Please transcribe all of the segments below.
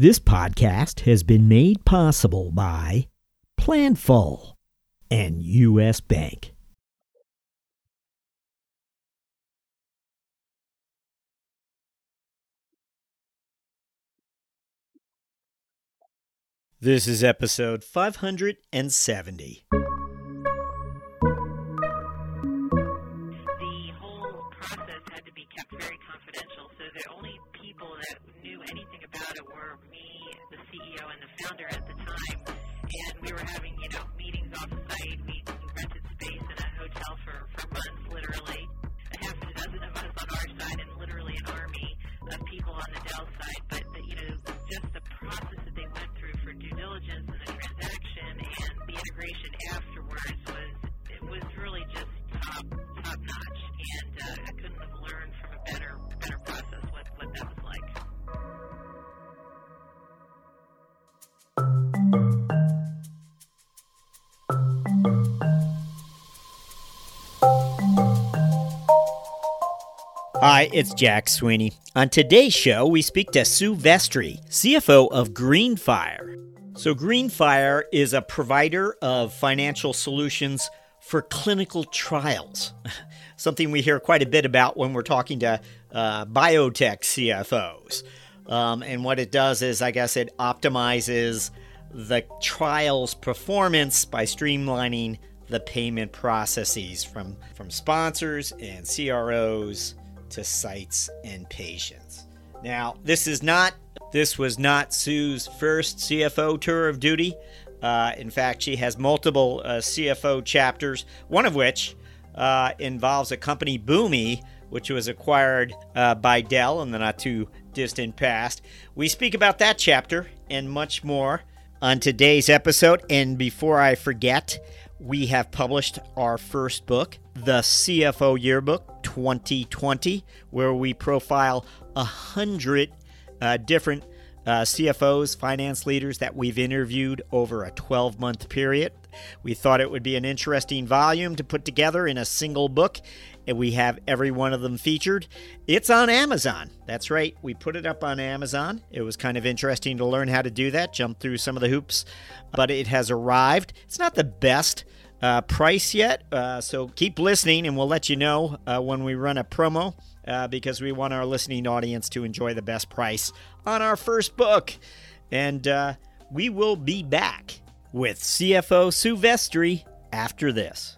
This podcast has been made possible by Planful and U.S. Bank. This is episode 570. And the founder at the time. And we were having, you know, meetings off site. We rented space in a hotel for, for months, literally. A half a dozen of us on our side, and literally an army of people on the Dell side. But the, you know, just the process that they went through for due diligence and the transaction and the integration afterwards was it was really just top top notch. And uh, I couldn't Hi, it's Jack Sweeney. On today's show, we speak to Sue Vestri, CFO of Greenphire. So, Greenphire is a provider of financial solutions for clinical trials, something we hear quite a bit about when we're talking to uh, biotech CFOs. Um, and what it does is, I guess, it optimizes the trial's performance by streamlining the payment processes from, from sponsors and CROs to sites and patients. Now, this is not this was not Sue's first CFO tour of duty. Uh, in fact, she has multiple uh, CFO chapters, one of which uh, involves a company, Boomi, which was acquired uh, by Dell in the not too distant past. We speak about that chapter and much more on today's episode. And before I forget, we have published our first book, The CFO Yearbook 2020, where we profile a hundred uh, different uh, CFOs, finance leaders that we've interviewed over a 12 month period. We thought it would be an interesting volume to put together in a single book, and we have every one of them featured. It's on Amazon. That's right, we put it up on Amazon. It was kind of interesting to learn how to do that, jump through some of the hoops, but it has arrived. It's not the best uh, price yet, uh, so keep listening, and we'll let you know uh, when we run a promo. Uh, because we want our listening audience to enjoy the best price on our first book. And uh, we will be back with CFO Sue Vestri after this.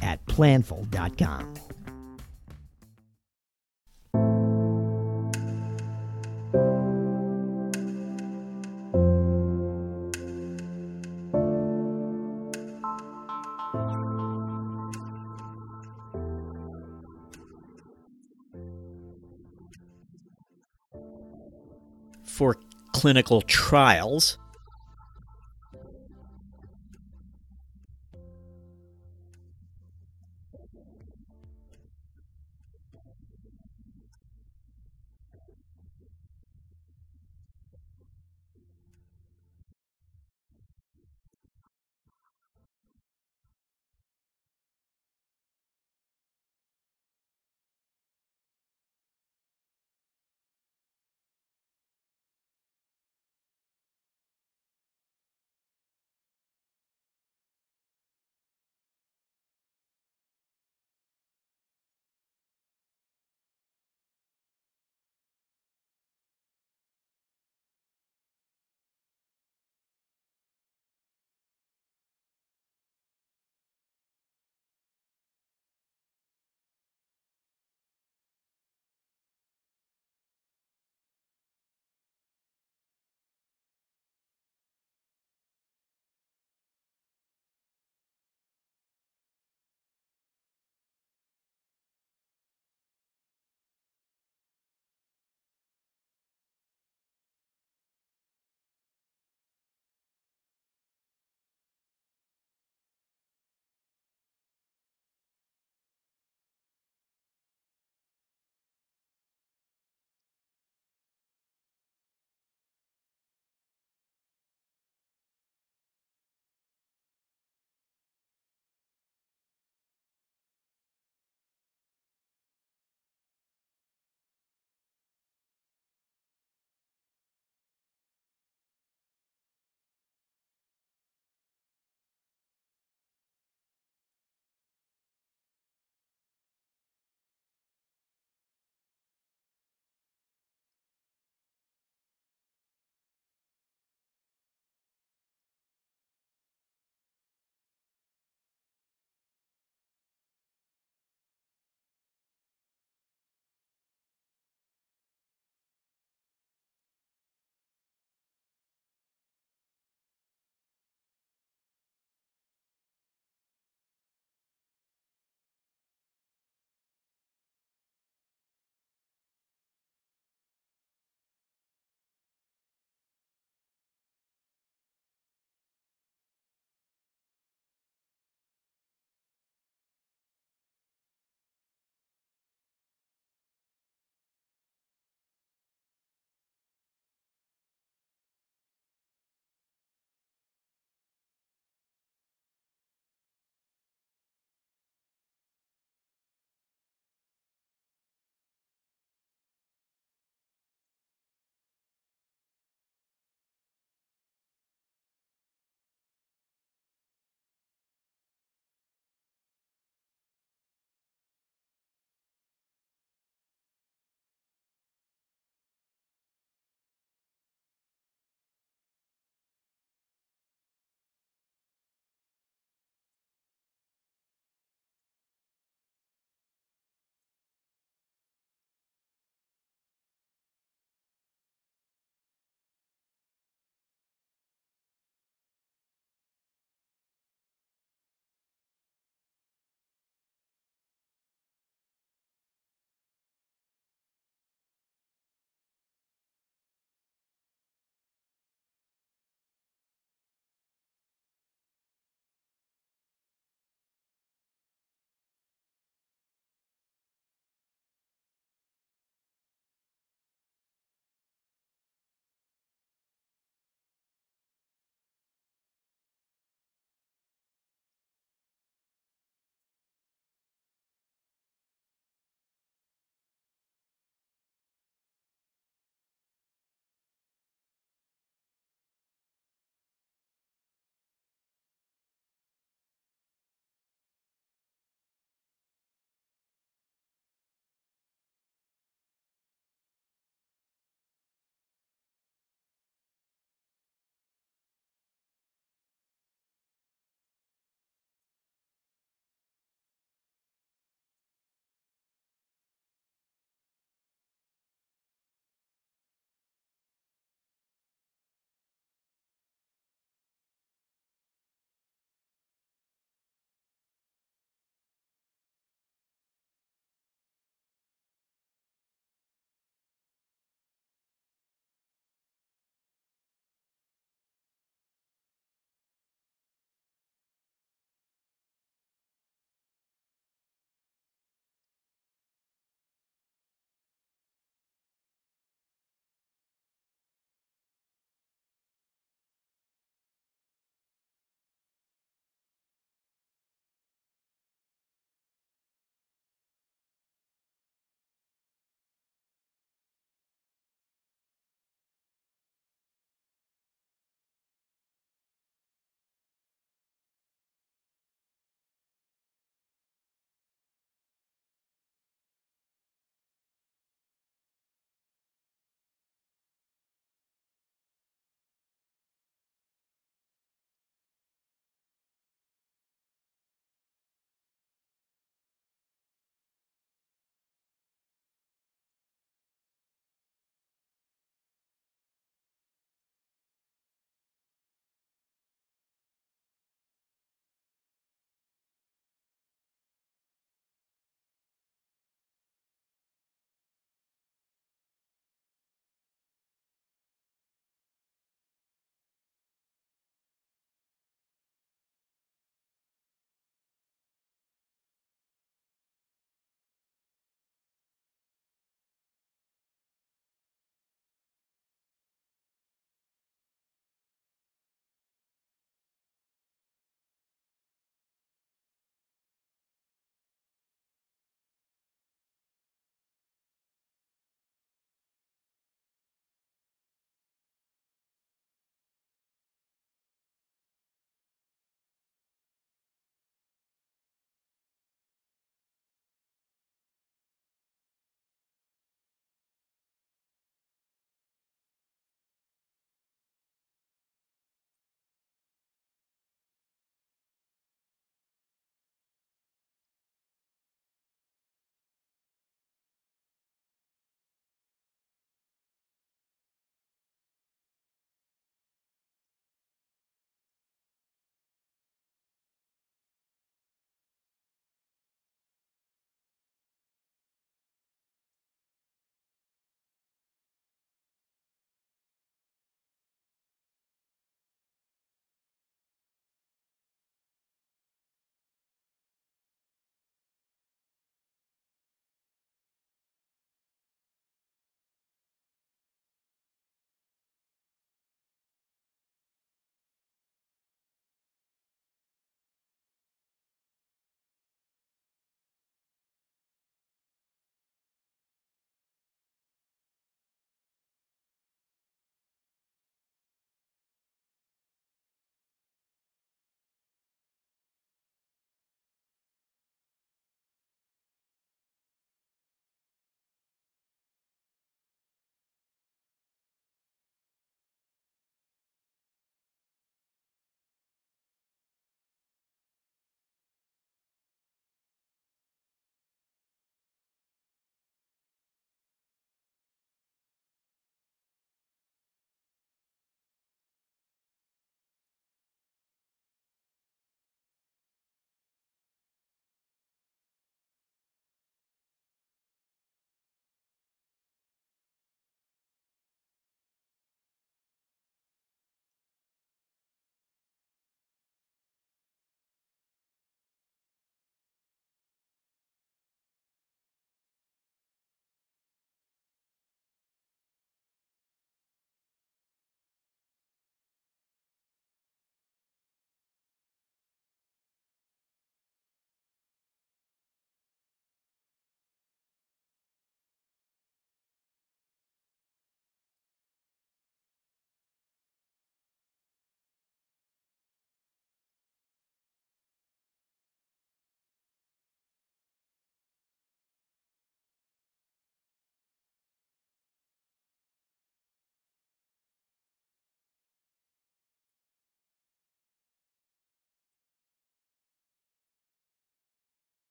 at planful.com. For clinical trials,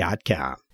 Inc.com.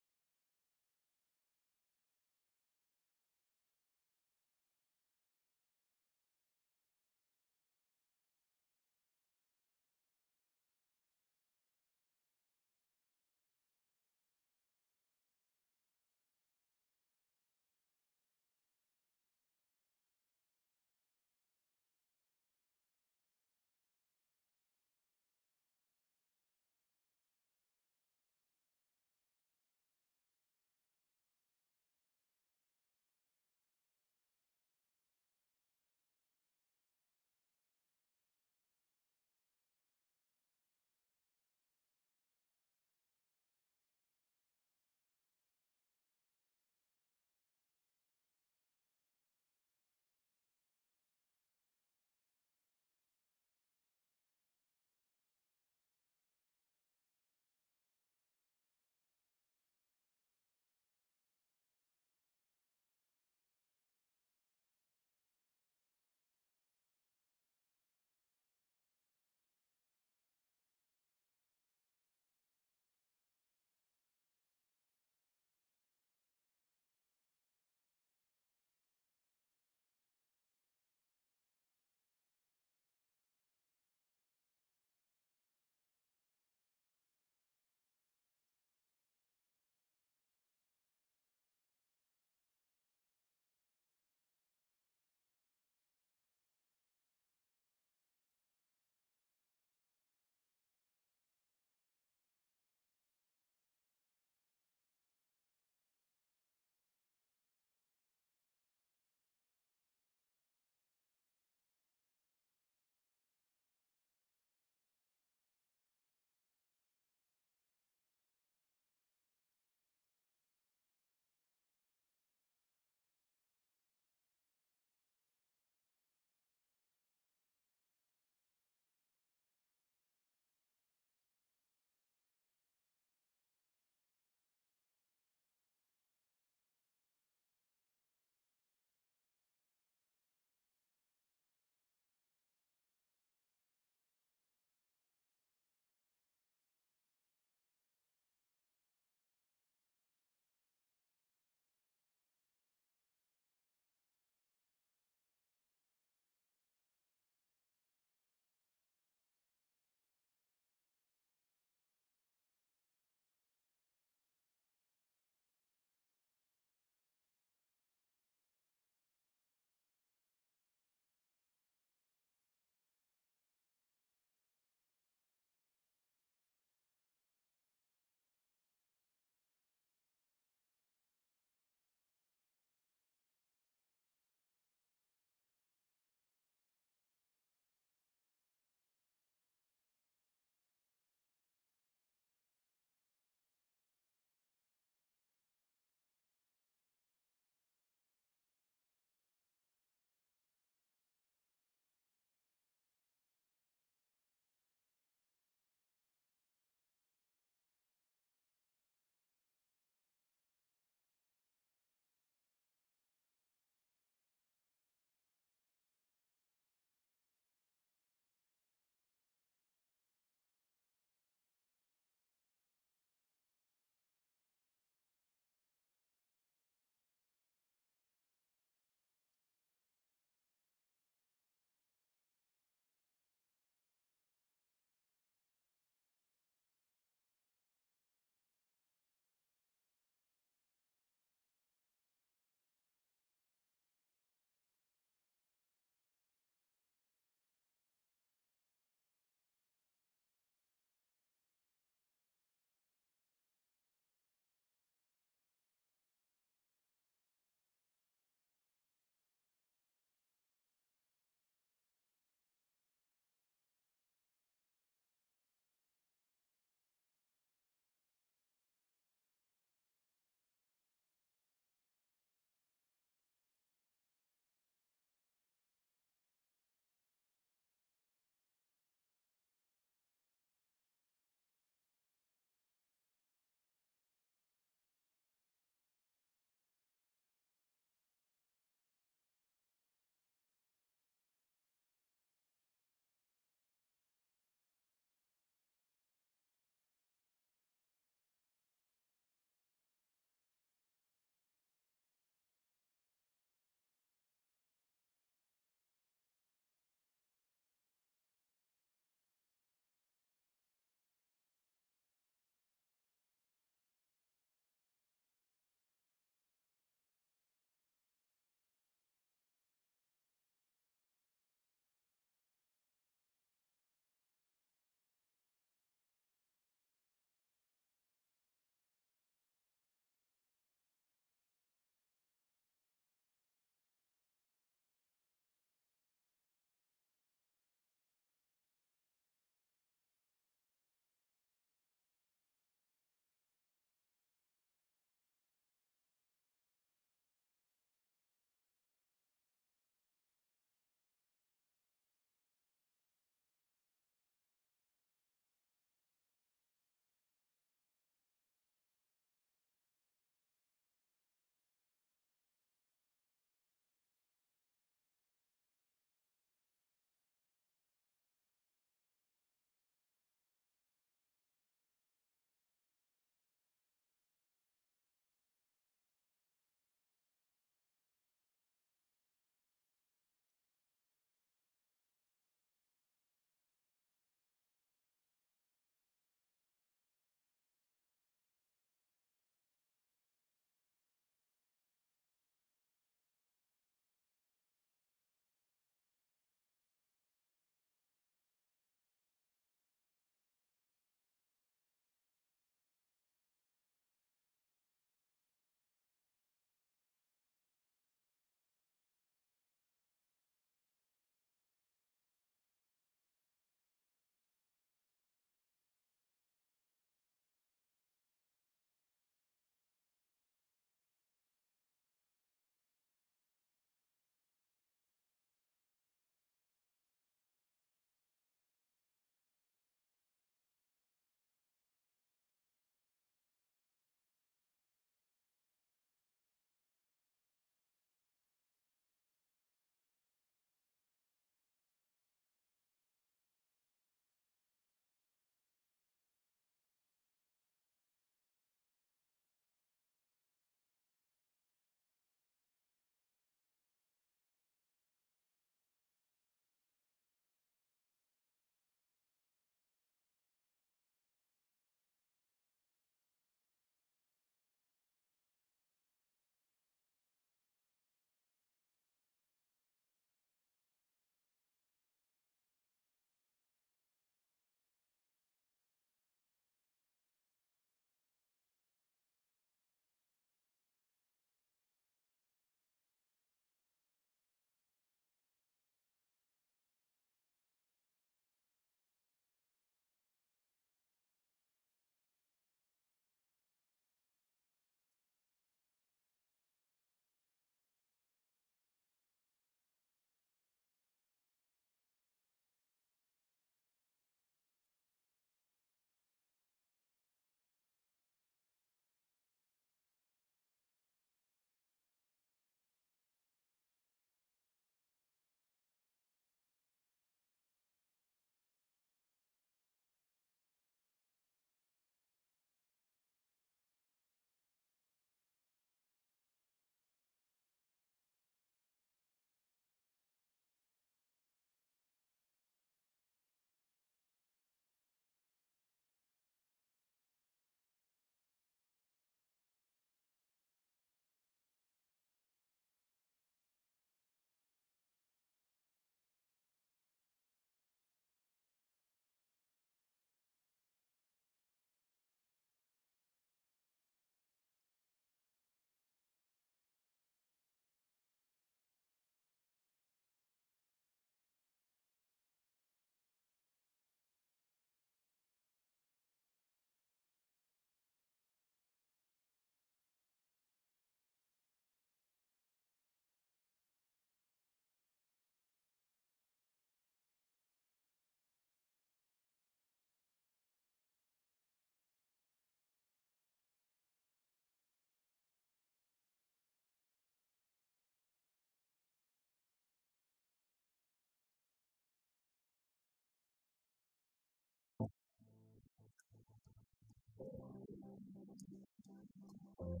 Thank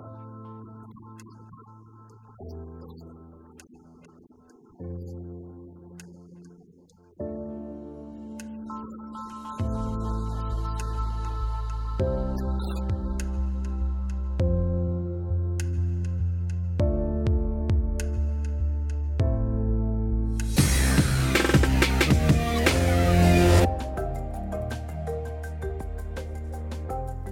you.